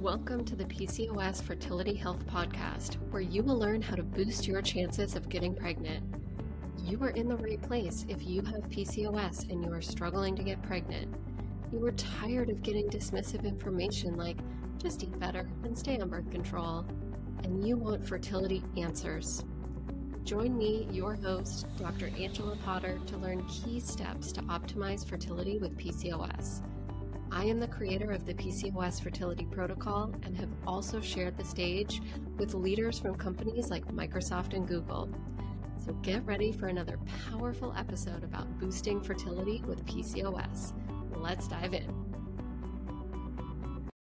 Welcome to the PCOS Fertility Health Podcast, where you will learn how to boost your chances of getting pregnant. You are in the right place if you have PCOS and you are struggling to get pregnant. You are tired of getting dismissive information like just eat better and stay on birth control, and you want fertility answers. Join me, your host, Dr. Angela Potter, to learn key steps to optimize fertility with PCOS. I am the creator of the PCOS Fertility Protocol and have also shared the stage with leaders from companies like Microsoft and Google. So get ready for another powerful episode about boosting fertility with PCOS. Let's dive in.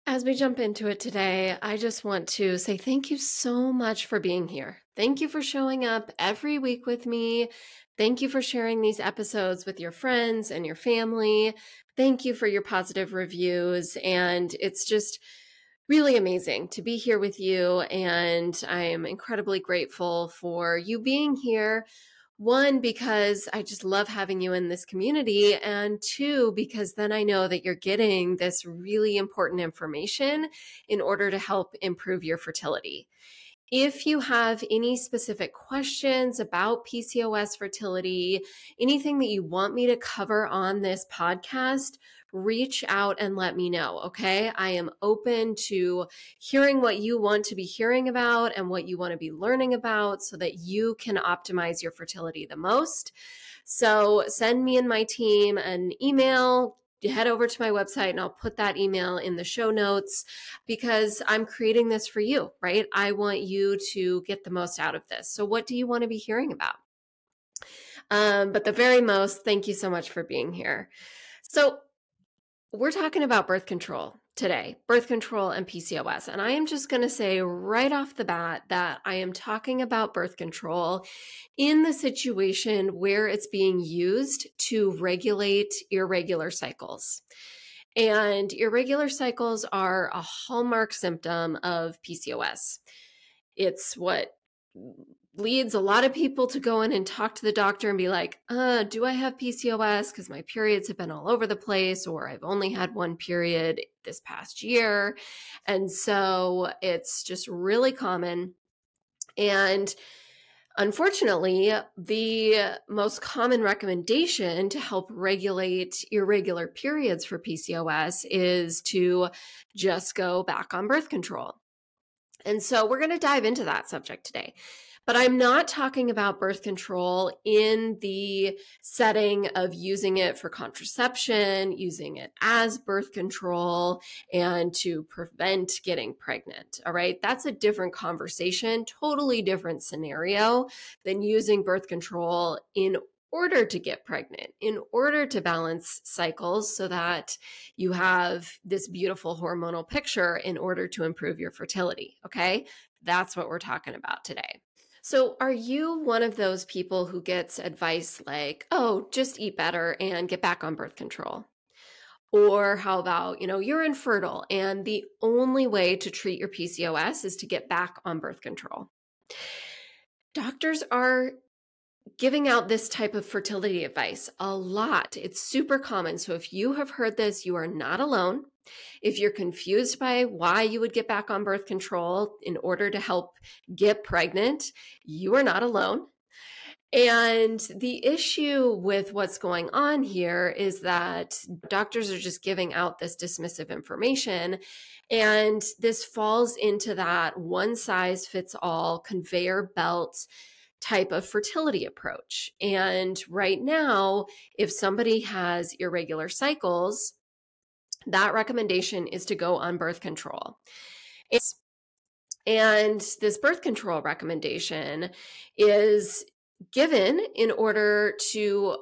As we jump into it today, I just want to say thank you so much for being here. Thank you for showing up every week with me. Thank you for sharing these episodes with your friends and your family. Thank you for your positive reviews. And it's just really amazing to be here with you. And I am incredibly grateful for you being here. One, because I just love having you in this community. And two, because then I know that you're getting this really important information in order to help improve your fertility. If you have any specific questions about PCOS fertility, anything that you want me to cover on this podcast, reach out and let me know. Okay. I am open to hearing what you want to be hearing about and what you want to be learning about so that you can optimize your fertility the most. So send me and my team an email, head over to my website and I'll put that email in the show notes because I'm creating this for you, right? I want you to get the most out of this. So, what do you want to be hearing about? Um, but the very most, thank you so much for being here. So, we're talking about birth control today, birth control and PCOS. And I am just going to say right off the bat that I am talking about birth control in the situation where it's being used to regulate irregular cycles. And irregular cycles are a hallmark symptom of PCOS. It's what leads a lot of people to go in and talk to the doctor and be like, uh, do I have PCOS? Because my periods have been all over the place, or I've only had one period this past year. And so it's just really common. And Unfortunately, the most common recommendation to help regulate irregular periods for PCOS is to just go back on birth control. And so we're going to dive into that subject today. But I'm not talking about birth control in the setting of using it for contraception, using it as birth control, and to prevent getting pregnant. All right. That's a different conversation, totally different scenario than using birth control in order to get pregnant, in order to balance cycles so that you have this beautiful hormonal picture in order to improve your fertility. Okay. That's what we're talking about today. So, are you one of those people who gets advice like, oh, just eat better and get back on birth control? Or how about, you know, you're infertile and the only way to treat your PCOS is to get back on birth control? Doctors are giving out this type of fertility advice a lot. It's super common. So if you have heard this, you are not alone. If you're confused by why you would get back on birth control in order to help get pregnant, you are not alone. And the issue with what's going on here is that doctors are just giving out this dismissive information. And this falls into that one size fits all conveyor belt type of fertility approach. And right now, if somebody has irregular cycles, that recommendation is to go on birth control. It's, and this birth control recommendation is given in order to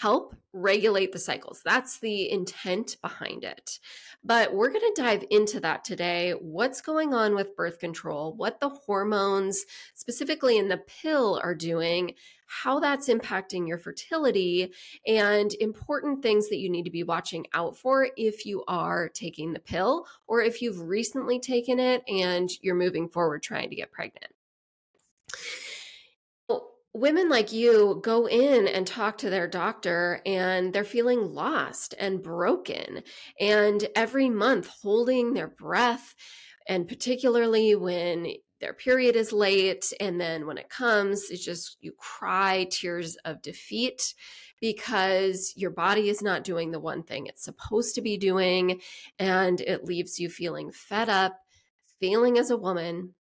help regulate the cycles. That's the intent behind it. But we're going to dive into that today. What's going on with birth control, what the hormones, specifically in the pill, are doing, how that's impacting your fertility, and important things that you need to be watching out for if you are taking the pill or if you've recently taken it and you're moving forward trying to get pregnant women like you go in and talk to their doctor and they're feeling lost and broken and every month holding their breath. And particularly when their period is late and then when it comes it's just you cry tears of defeat because your body is not doing the one thing it's supposed to be doing and it leaves you feeling fed up feeling as a woman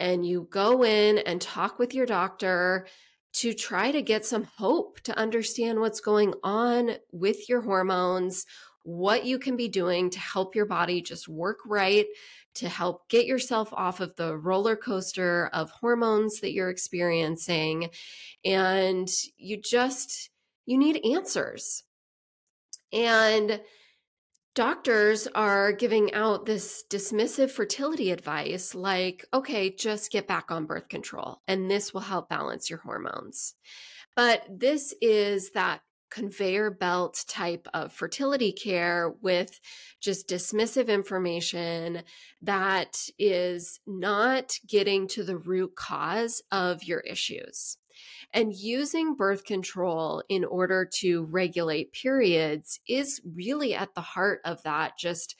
and you go in and talk with your doctor to try to get some hope to understand what's going on with your hormones, what you can be doing to help your body just work right, to help get yourself off of the roller coaster of hormones that you're experiencing. And you just, you need answers. And doctors are giving out this dismissive fertility advice like, okay, just get back on birth control and this will help balance your hormones. But this is that conveyor belt type of fertility care with just dismissive information that is not getting to the root cause of your issues. And using birth control in order to regulate periods is really at the heart of that. Just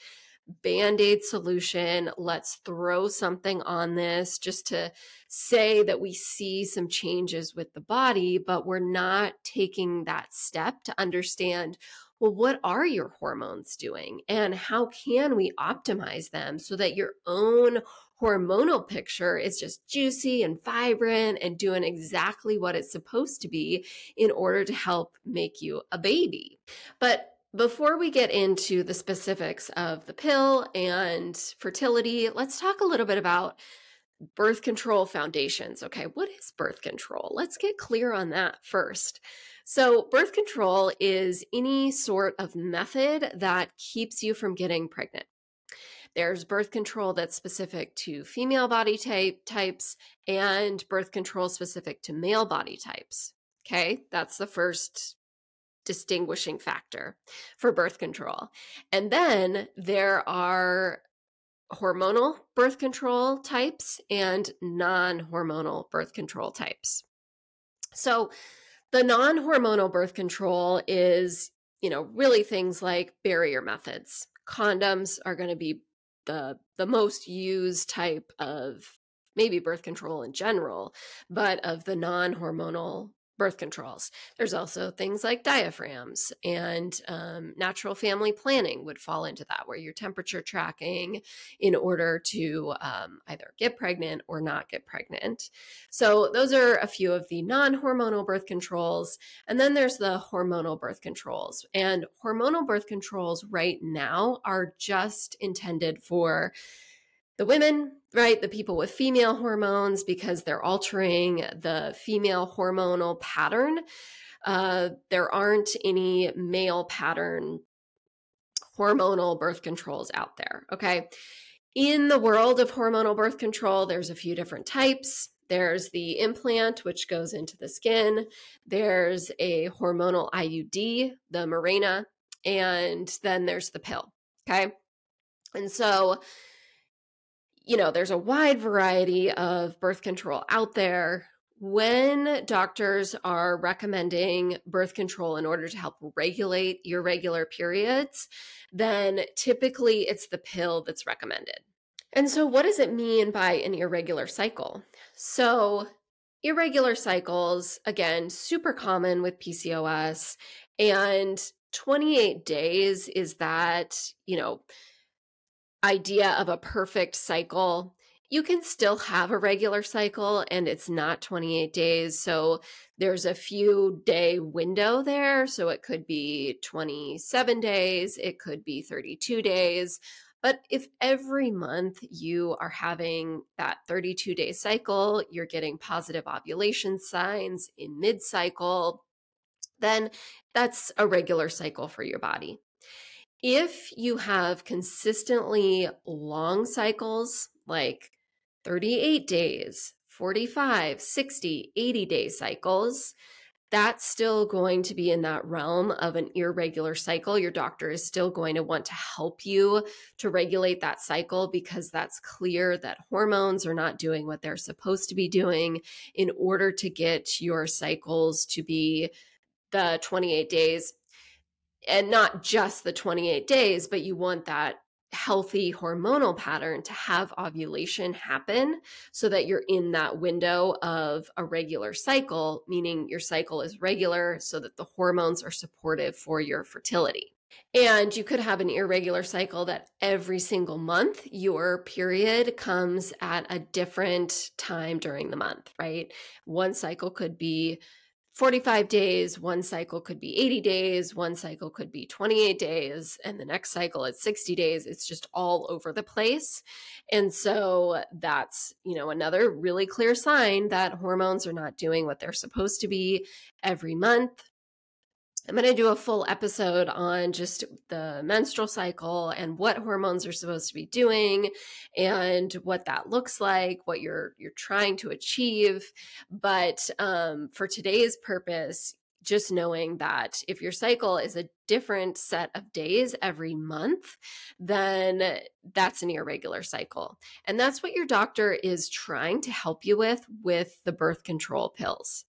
band aid solution. Let's throw something on this just to say that we see some changes with the body, but we're not taking that step to understand well, what are your hormones doing and how can we optimize them so that your own hormonal picture is just juicy and vibrant and doing exactly what it's supposed to be in order to help make you a baby. But before we get into the specifics of the pill and fertility, let's talk a little bit about birth control foundations. Okay, what is birth control? Let's get clear on that first. So, birth control is any sort of method that keeps you from getting pregnant. There's birth control that's specific to female body type types and birth control specific to male body types. Okay, that's the first distinguishing factor for birth control. And then there are hormonal birth control types and non hormonal birth control types. So, the non hormonal birth control is, you know, really things like barrier methods. Condoms are going to be the the most used type of maybe birth control in general, but of the non-hormonal birth controls. There's also things like diaphragms and um, natural family planning would fall into that, where you're temperature tracking in order to um, either get pregnant or not get pregnant. So, those are a few of the non hormonal birth controls. And then there's the hormonal birth controls. And hormonal birth controls right now are just intended for the women, right? The people with female hormones because they're altering the female hormonal pattern. Uh, there aren't any male pattern hormonal birth controls out there. Okay. In the world of hormonal birth control, there's a few different types. There's the implant, which goes into the skin. There's a hormonal IUD, the Mirena, and then there's the pill. Okay. And so you know, there's a wide variety of birth control out there. When doctors are recommending birth control in order to help regulate your regular periods, then typically it's the pill that's recommended. And so, what does it mean by an irregular cycle? So, irregular cycles, again, super common with PCOS. And 28 days is that, you know, idea of a perfect cycle. You can still have a regular cycle and it's not 28 days. So there's a few day window there. So it could be 27 days, it could be 32 days. But if every month you are having that 32 day cycle, you're getting positive ovulation signs in mid cycle, then that's a regular cycle for your body. If you have consistently long cycles, like 38 days, 45, 60, 80 day cycles, that's still going to be in that realm of an irregular cycle. Your doctor is still going to want to help you to regulate that cycle because that's clear that hormones are not doing what they're supposed to be doing in order to get your cycles to be the 28 days and not just the 28 days, but you want that healthy hormonal pattern to have ovulation happen so that you're in that window of a regular cycle, meaning your cycle is regular so that the hormones are supportive for your fertility. And you could have an irregular cycle that every single month your period comes at a different time during the month, right? One cycle could be 45 days, one cycle could be 80 days, one cycle could be 28 days, and the next cycle is 60 days. It's just all over the place. And so that's, you know, another really clear sign that hormones are not doing what they're supposed to be every month. I'm going to do a full episode on just the menstrual cycle and what hormones are supposed to be doing and what that looks like, what you're you're trying to achieve. But um, for today's purpose, just knowing that if your cycle is a different set of days every month, then that's an irregular cycle. And that's what your doctor is trying to help you with with the birth control pills.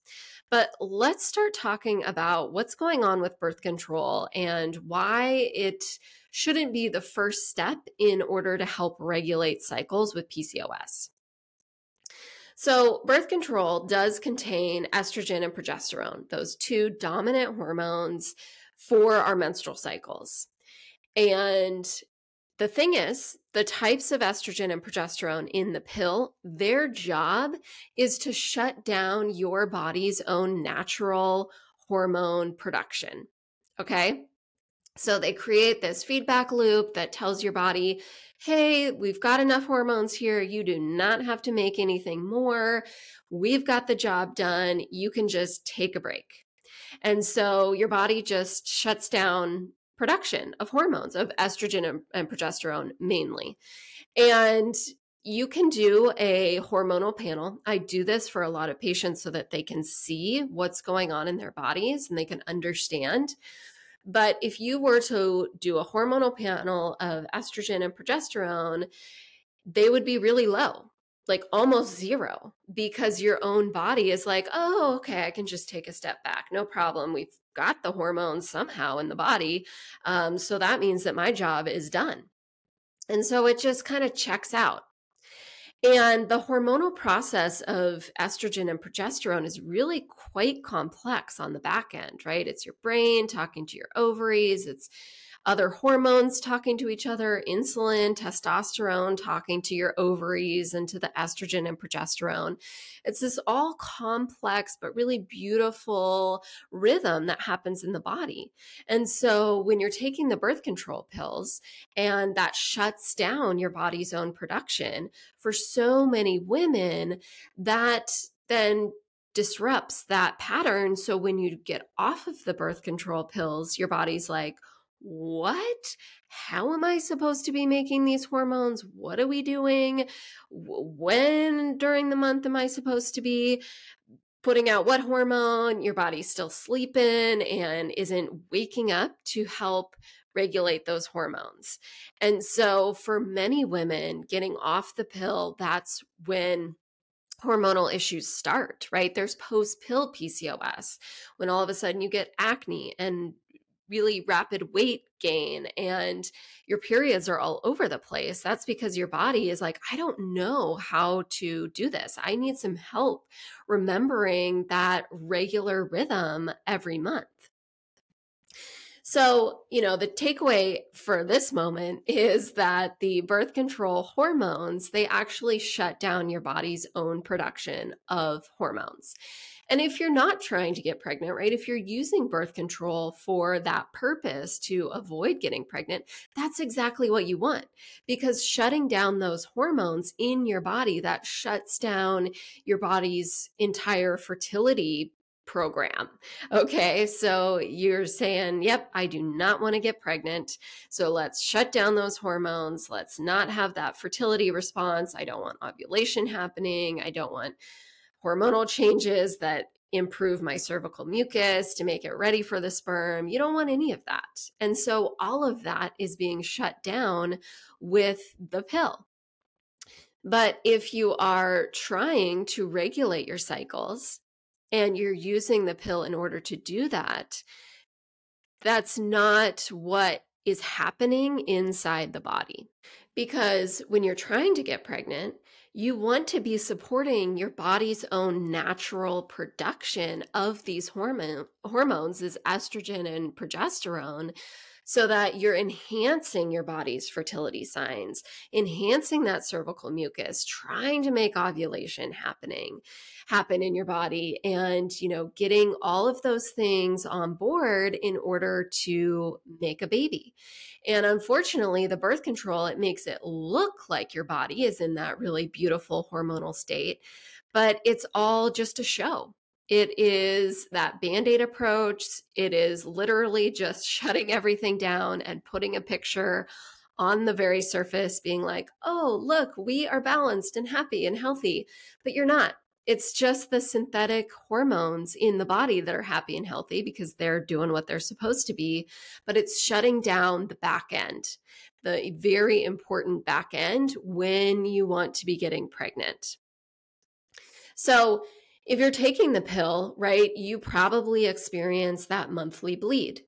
But let's start talking about what's going on with birth control and why it shouldn't be the first step in order to help regulate cycles with PCOS. So, birth control does contain estrogen and progesterone, those two dominant hormones for our menstrual cycles. And the thing is, the types of estrogen and progesterone in the pill, their job is to shut down your body's own natural hormone production. Okay. So they create this feedback loop that tells your body, hey, we've got enough hormones here. You do not have to make anything more. We've got the job done. You can just take a break. And so your body just shuts down production of hormones, of estrogen and, and progesterone mainly. And you can do a hormonal panel. I do this for a lot of patients so that they can see what's going on in their bodies and they can understand. But if you were to do a hormonal panel of estrogen and progesterone, they would be really low, like almost zero, because your own body is like, oh, okay, I can just take a step back. No problem. We've got the hormones somehow in the body. Um, so that means that my job is done. And so it just kind of checks out. And the hormonal process of estrogen and progesterone is really quite complex on the back end, right? It's your brain talking to your ovaries, it's other hormones talking to each other, insulin, testosterone talking to your ovaries and to the estrogen and progesterone. It's this all complex but really beautiful rhythm that happens in the body. And so when you're taking the birth control pills and that shuts down your body's own production, for so many women, that then disrupts that pattern. So when you get off of the birth control pills, your body's like, what? How am I supposed to be making these hormones? What are we doing? When during the month am I supposed to be putting out what hormone? Your body's still sleeping and isn't waking up to help regulate those hormones. And so, for many women, getting off the pill, that's when hormonal issues start, right? There's post pill PCOS when all of a sudden you get acne and really rapid weight gain and your periods are all over the place, that's because your body is like, I don't know how to do this. I need some help remembering that regular rhythm every month. So, you know, the takeaway for this moment is that the birth control hormones, they actually shut down your body's own production of hormones. And if you're not trying to get pregnant, right, if you're using birth control for that purpose to avoid getting pregnant, that's exactly what you want. Because shutting down those hormones in your body, that shuts down your body's entire fertility program. Okay, so you're saying, yep, I do not want to get pregnant. So let's shut down those hormones. Let's not have that fertility response. I don't want ovulation happening. I don't want hormonal changes that improve my cervical mucus to make it ready for the sperm. You don't want any of that. And so all of that is being shut down with the pill. But if you are trying to regulate your cycles and you're using the pill in order to do that, that's not what is happening inside the body. Because when you're trying to get pregnant, you want to be supporting your body's own natural production of these hormone hormones as estrogen and progesterone so that you're enhancing your body's fertility signs, enhancing that cervical mucus, trying to make ovulation happening happen in your body and, you know, getting all of those things on board in order to make a baby. And unfortunately, the birth control, it makes it look like your body is in that really beautiful hormonal state, but it's all just a show. It is that band aid approach. It is literally just shutting everything down and putting a picture on the very surface, being like, oh, look, we are balanced and happy and healthy. But you're not. It's just the synthetic hormones in the body that are happy and healthy because they're doing what they're supposed to be. But it's shutting down the back end, the very important back end when you want to be getting pregnant. So, if you're taking the pill, right, you probably experience that monthly bleed.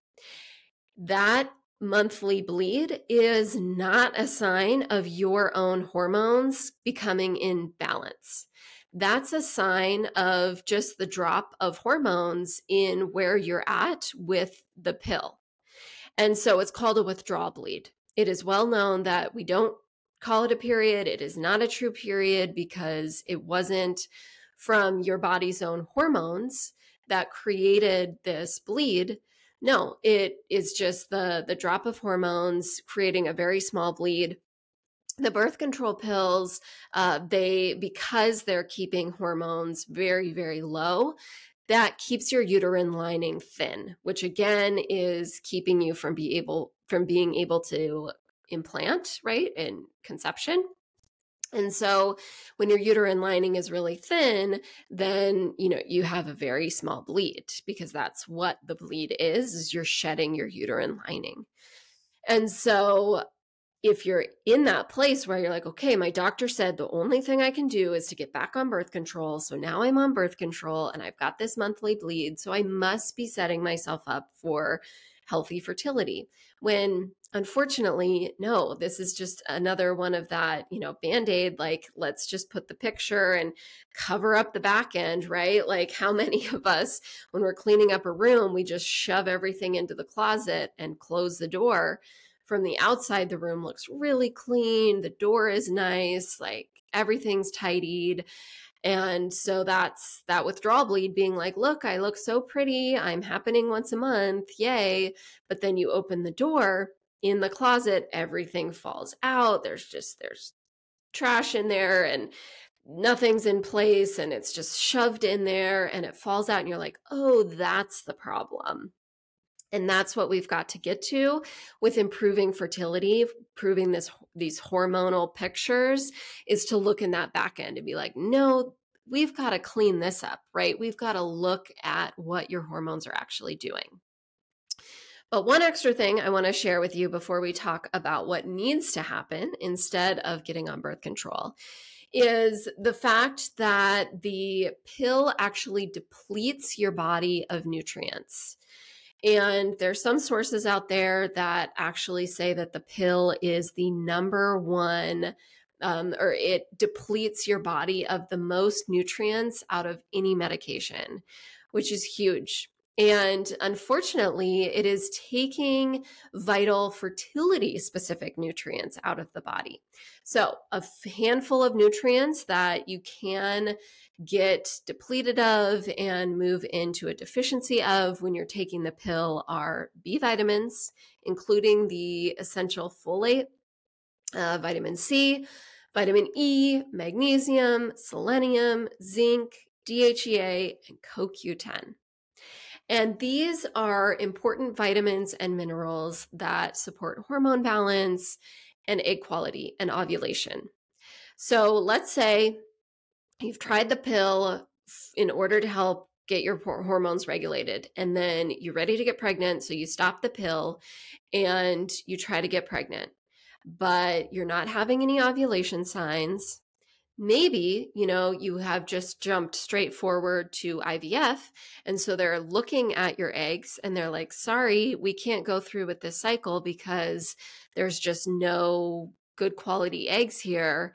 That monthly bleed is not a sign of your own hormones becoming in balance. That's a sign of just the drop of hormones in where you're at with the pill. And so it's called a withdrawal bleed. It is well known that we don't call it a period. It is not a true period because it wasn't from your body's own hormones that created this bleed. No, it is just the the drop of hormones creating a very small bleed. The birth control pills, uh, they because they're keeping hormones very very low, that keeps your uterine lining thin, which again is keeping you from be able from being able to implant right in conception and so when your uterine lining is really thin, then, you know, you have a very small bleed because that's what the bleed is, is you're shedding your uterine lining. And so if you're in that place where you're like, okay, my doctor said the only thing I can do is to get back on birth control. So now I'm on birth control and I've got this monthly bleed. So I must be setting myself up for healthy fertility. When unfortunately, no, this is just another one of that, you know, band aid, like, let's just put the picture and cover up the back end, right? Like, how many of us, when we're cleaning up a room, we just shove everything into the closet and close the door? From the outside, the room looks really clean, the door is nice, like, everything's tidied and so that's that withdrawal bleed being like, look, I look so pretty. I'm happening once a month. Yay. But then you open the door in the closet, everything falls out. There's just, there's trash in there and nothing's in place and it's just shoved in there and it falls out. And you're like, oh, that's the problem. And that's what we've got to get to with improving fertility, proving this these hormonal pictures is to look in that back end and be like, no, we've got to clean this up, right? We've got to look at what your hormones are actually doing. But one extra thing I want to share with you before we talk about what needs to happen instead of getting on birth control is the fact that the pill actually depletes your body of nutrients. And there's some sources out there that actually say that the pill is the number one um, or it depletes your body of the most nutrients out of any medication, which is huge. And unfortunately, it is taking vital fertility specific nutrients out of the body. So, a handful of nutrients that you can get depleted of and move into a deficiency of when you're taking the pill are B vitamins, including the essential folate, uh, vitamin C, vitamin E, magnesium, selenium, zinc, DHEA, and CoQ10. And these are important vitamins and minerals that support hormone balance and egg quality and ovulation. So let's say you've tried the pill in order to help get your hormones regulated and then you're ready to get pregnant so you stop the pill and you try to get pregnant but you're not having any ovulation signs maybe you know you have just jumped straight forward to IVF and so they're looking at your eggs and they're like sorry we can't go through with this cycle because there's just no good quality eggs here.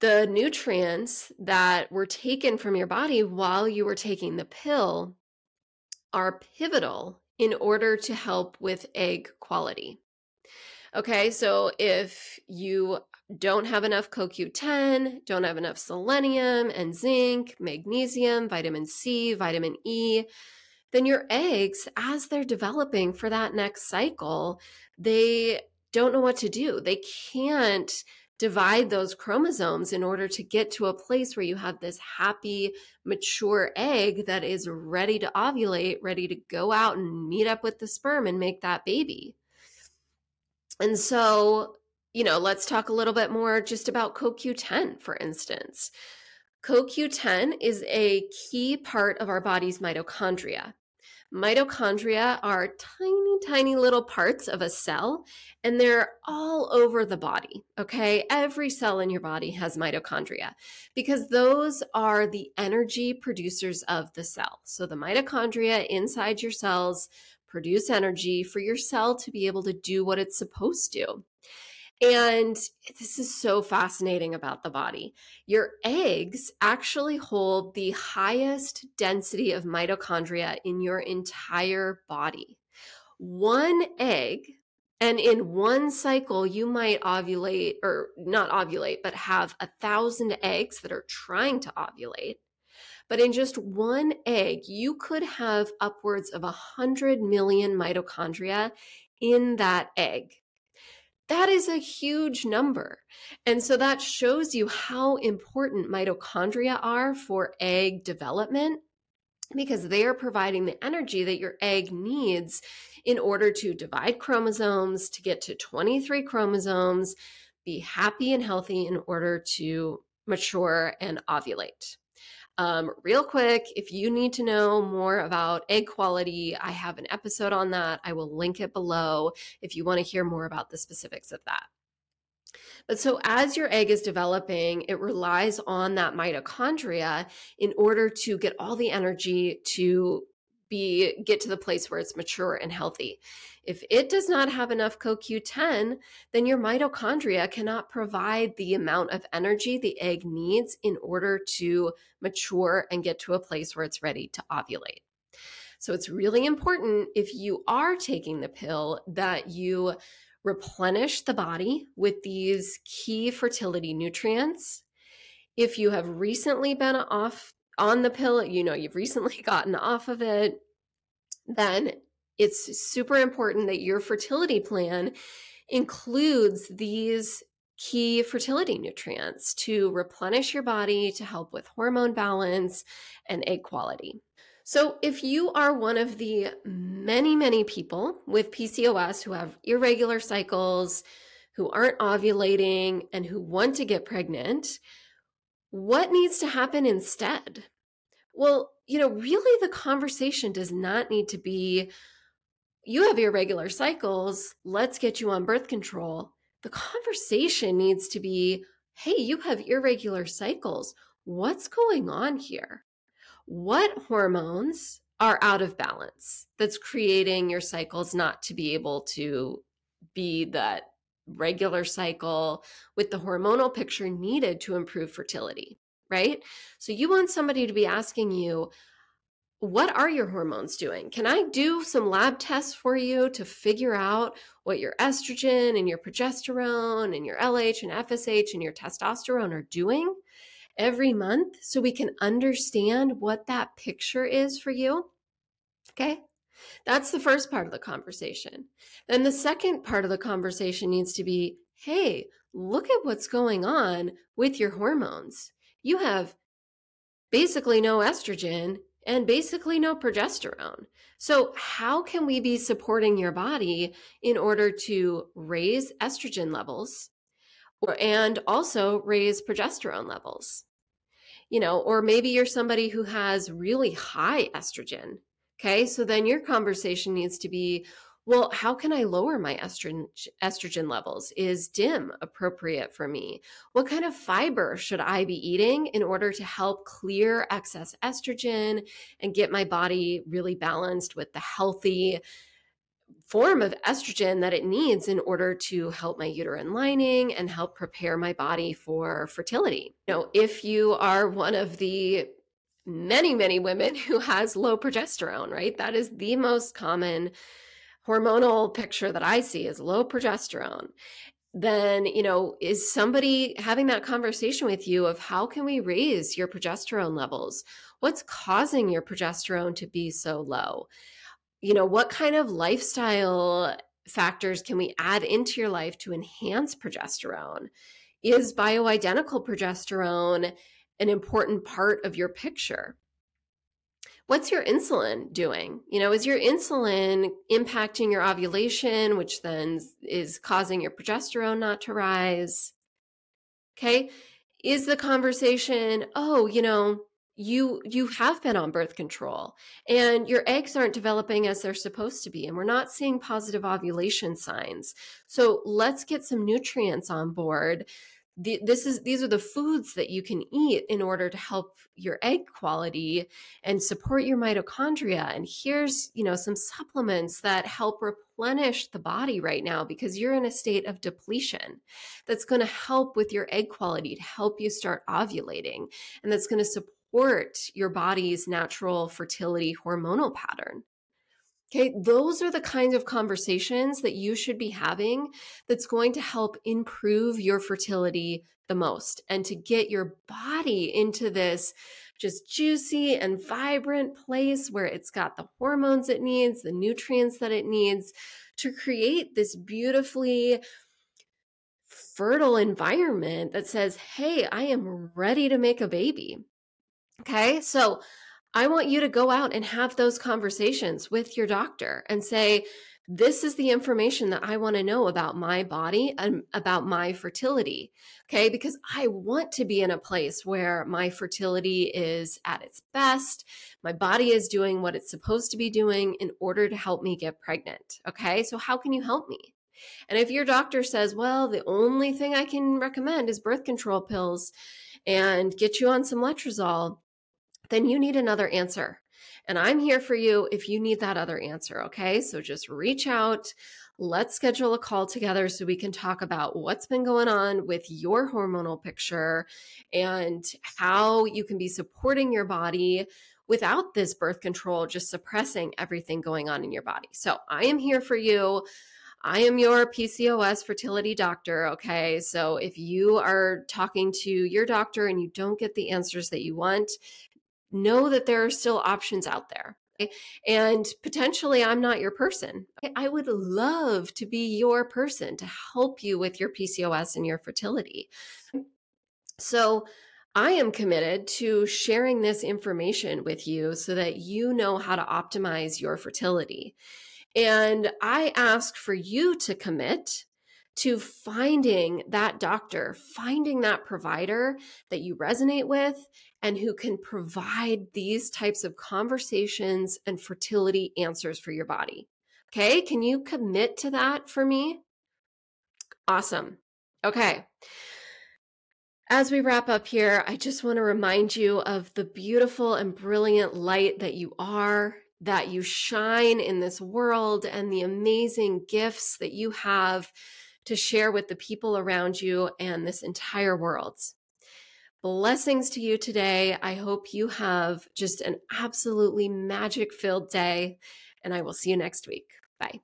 The nutrients that were taken from your body while you were taking the pill are pivotal in order to help with egg quality. Okay, so if you don't have enough CoQ10, don't have enough selenium and zinc, magnesium, vitamin C, vitamin E, then your eggs, as they're developing for that next cycle, they don't know what to do. They can't divide those chromosomes in order to get to a place where you have this happy, mature egg that is ready to ovulate, ready to go out and meet up with the sperm and make that baby. And so, you know, let's talk a little bit more just about CoQ10, for instance. CoQ10 is a key part of our body's mitochondria. Mitochondria are tiny, tiny little parts of a cell, and they're all over the body. Okay. Every cell in your body has mitochondria because those are the energy producers of the cell. So the mitochondria inside your cells produce energy for your cell to be able to do what it's supposed to. And this is so fascinating about the body. Your eggs actually hold the highest density of mitochondria in your entire body. One egg, and in one cycle, you might ovulate, or not ovulate, but have a thousand eggs that are trying to ovulate. But in just one egg, you could have upwards of a 100 million mitochondria in that egg. That is a huge number. And so that shows you how important mitochondria are for egg development because they are providing the energy that your egg needs in order to divide chromosomes, to get to 23 chromosomes, be happy and healthy in order to mature and ovulate. Um, real quick, if you need to know more about egg quality, I have an episode on that. I will link it below if you want to hear more about the specifics of that. But so as your egg is developing, it relies on that mitochondria in order to get all the energy to be get to the place where it's mature and healthy. If it does not have enough CoQ10, then your mitochondria cannot provide the amount of energy the egg needs in order to mature and get to a place where it's ready to ovulate. So it's really important if you are taking the pill that you replenish the body with these key fertility nutrients. If you have recently been off on the pill, you know, you've recently gotten off of it, then it's super important that your fertility plan includes these key fertility nutrients to replenish your body to help with hormone balance and egg quality. So, if you are one of the many, many people with PCOS who have irregular cycles, who aren't ovulating, and who want to get pregnant, what needs to happen instead? Well, you know, really the conversation does not need to be you have irregular cycles, let's get you on birth control. The conversation needs to be hey, you have irregular cycles. What's going on here? What hormones are out of balance that's creating your cycles not to be able to be that regular cycle with the hormonal picture needed to improve fertility? right? So you want somebody to be asking you, what are your hormones doing? Can I do some lab tests for you to figure out what your estrogen and your progesterone and your LH and FSH and your testosterone are doing every month so we can understand what that picture is for you? Okay. That's the first part of the conversation. Then the second part of the conversation needs to be hey, look at what's going on with your hormones you have basically no estrogen and basically no progesterone. So, how can we be supporting your body in order to raise estrogen levels or, and also raise progesterone levels? you know, or maybe you're somebody who has really high estrogen. Okay. So then your conversation needs to be, well, how can I lower my estrogen estrogen levels? Is DIM appropriate for me? What kind of fiber should I be eating in order to help clear excess estrogen and get my body really balanced with the healthy form of estrogen that it needs in order to help my uterine lining and help prepare my body for fertility. You know, if you are one of the many, many women who has low progesterone, right? That is the most common hormonal picture that I see is low progesterone, then, you know, is somebody having that conversation with you of how can we raise your progesterone levels? What's causing your progesterone to be so low? You know, what kind of lifestyle factors can we add into your life to enhance progesterone? Is bioidentical progesterone an important part of your picture? what's your insulin doing? You know, is your insulin impacting your ovulation, which then is causing your progesterone not to rise? Okay. Is the conversation, oh, you know, you you have been on birth control and your eggs aren't developing as they're supposed to be and we're not seeing positive ovulation signs so let's get some nutrients on board the, this is these are the foods that you can eat in order to help your egg quality and support your mitochondria. And here's you know some supplements that help replenish the body right now because you're in a state of depletion that's going to help with your egg quality to help you start ovulating and that's going to support your body's natural fertility hormonal pattern Okay, those are the kinds of conversations that you should be having that's going to help improve your fertility the most and to get your body into this just juicy and vibrant place where it's got the hormones it needs, the nutrients that it needs to create this beautifully fertile environment that says, Hey, I am ready to make a baby. Okay, so I want you to go out and have those conversations with your doctor and say, this is the information that I want to know about my body and about my fertility. Okay. Because I want to be in a place where my fertility is at its best. My body is doing what it's supposed to be doing in order to help me get pregnant. Okay. So, how can you help me? And if your doctor says, well, the only thing I can recommend is birth control pills and get you on some letrozole, then you need another answer. And I'm here for you if you need that other answer. Okay. So just reach out. Let's schedule a call together so we can talk about what's been going on with your hormonal picture and how you can be supporting your body without this birth control, just suppressing everything going on in your body. So I am here for you. I am your PCOS fertility doctor. Okay. So if you are talking to your doctor and you don't get the answers that you want, know that there are still options out there. And potentially, I'm not your person. I would love to be your person to help you with your PCOS and your fertility. So, I am committed to sharing this information with you so that you know how to optimize your fertility. And I ask for you to commit to finding that doctor, finding that provider that you resonate with and who can provide these types of conversations and fertility answers for your body. Okay, can you commit to that for me? Awesome. Okay. As we wrap up here, I just want to remind you of the beautiful and brilliant light that you are, that you shine in this world, and the amazing gifts that you have to share with the people around you and this entire world. Blessings to you today. I hope you have just an absolutely magic filled day, and I will see you next week. Bye.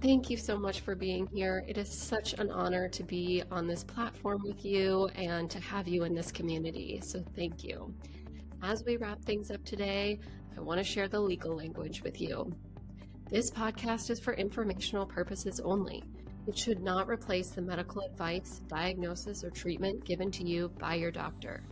Thank you so much for being here. It is such an honor to be on this platform with you and to have you in this community. So, thank you. As we wrap things up today, I want to share the legal language with you. This podcast is for informational purposes only. It should not replace the medical advice, diagnosis, or treatment given to you by your doctor.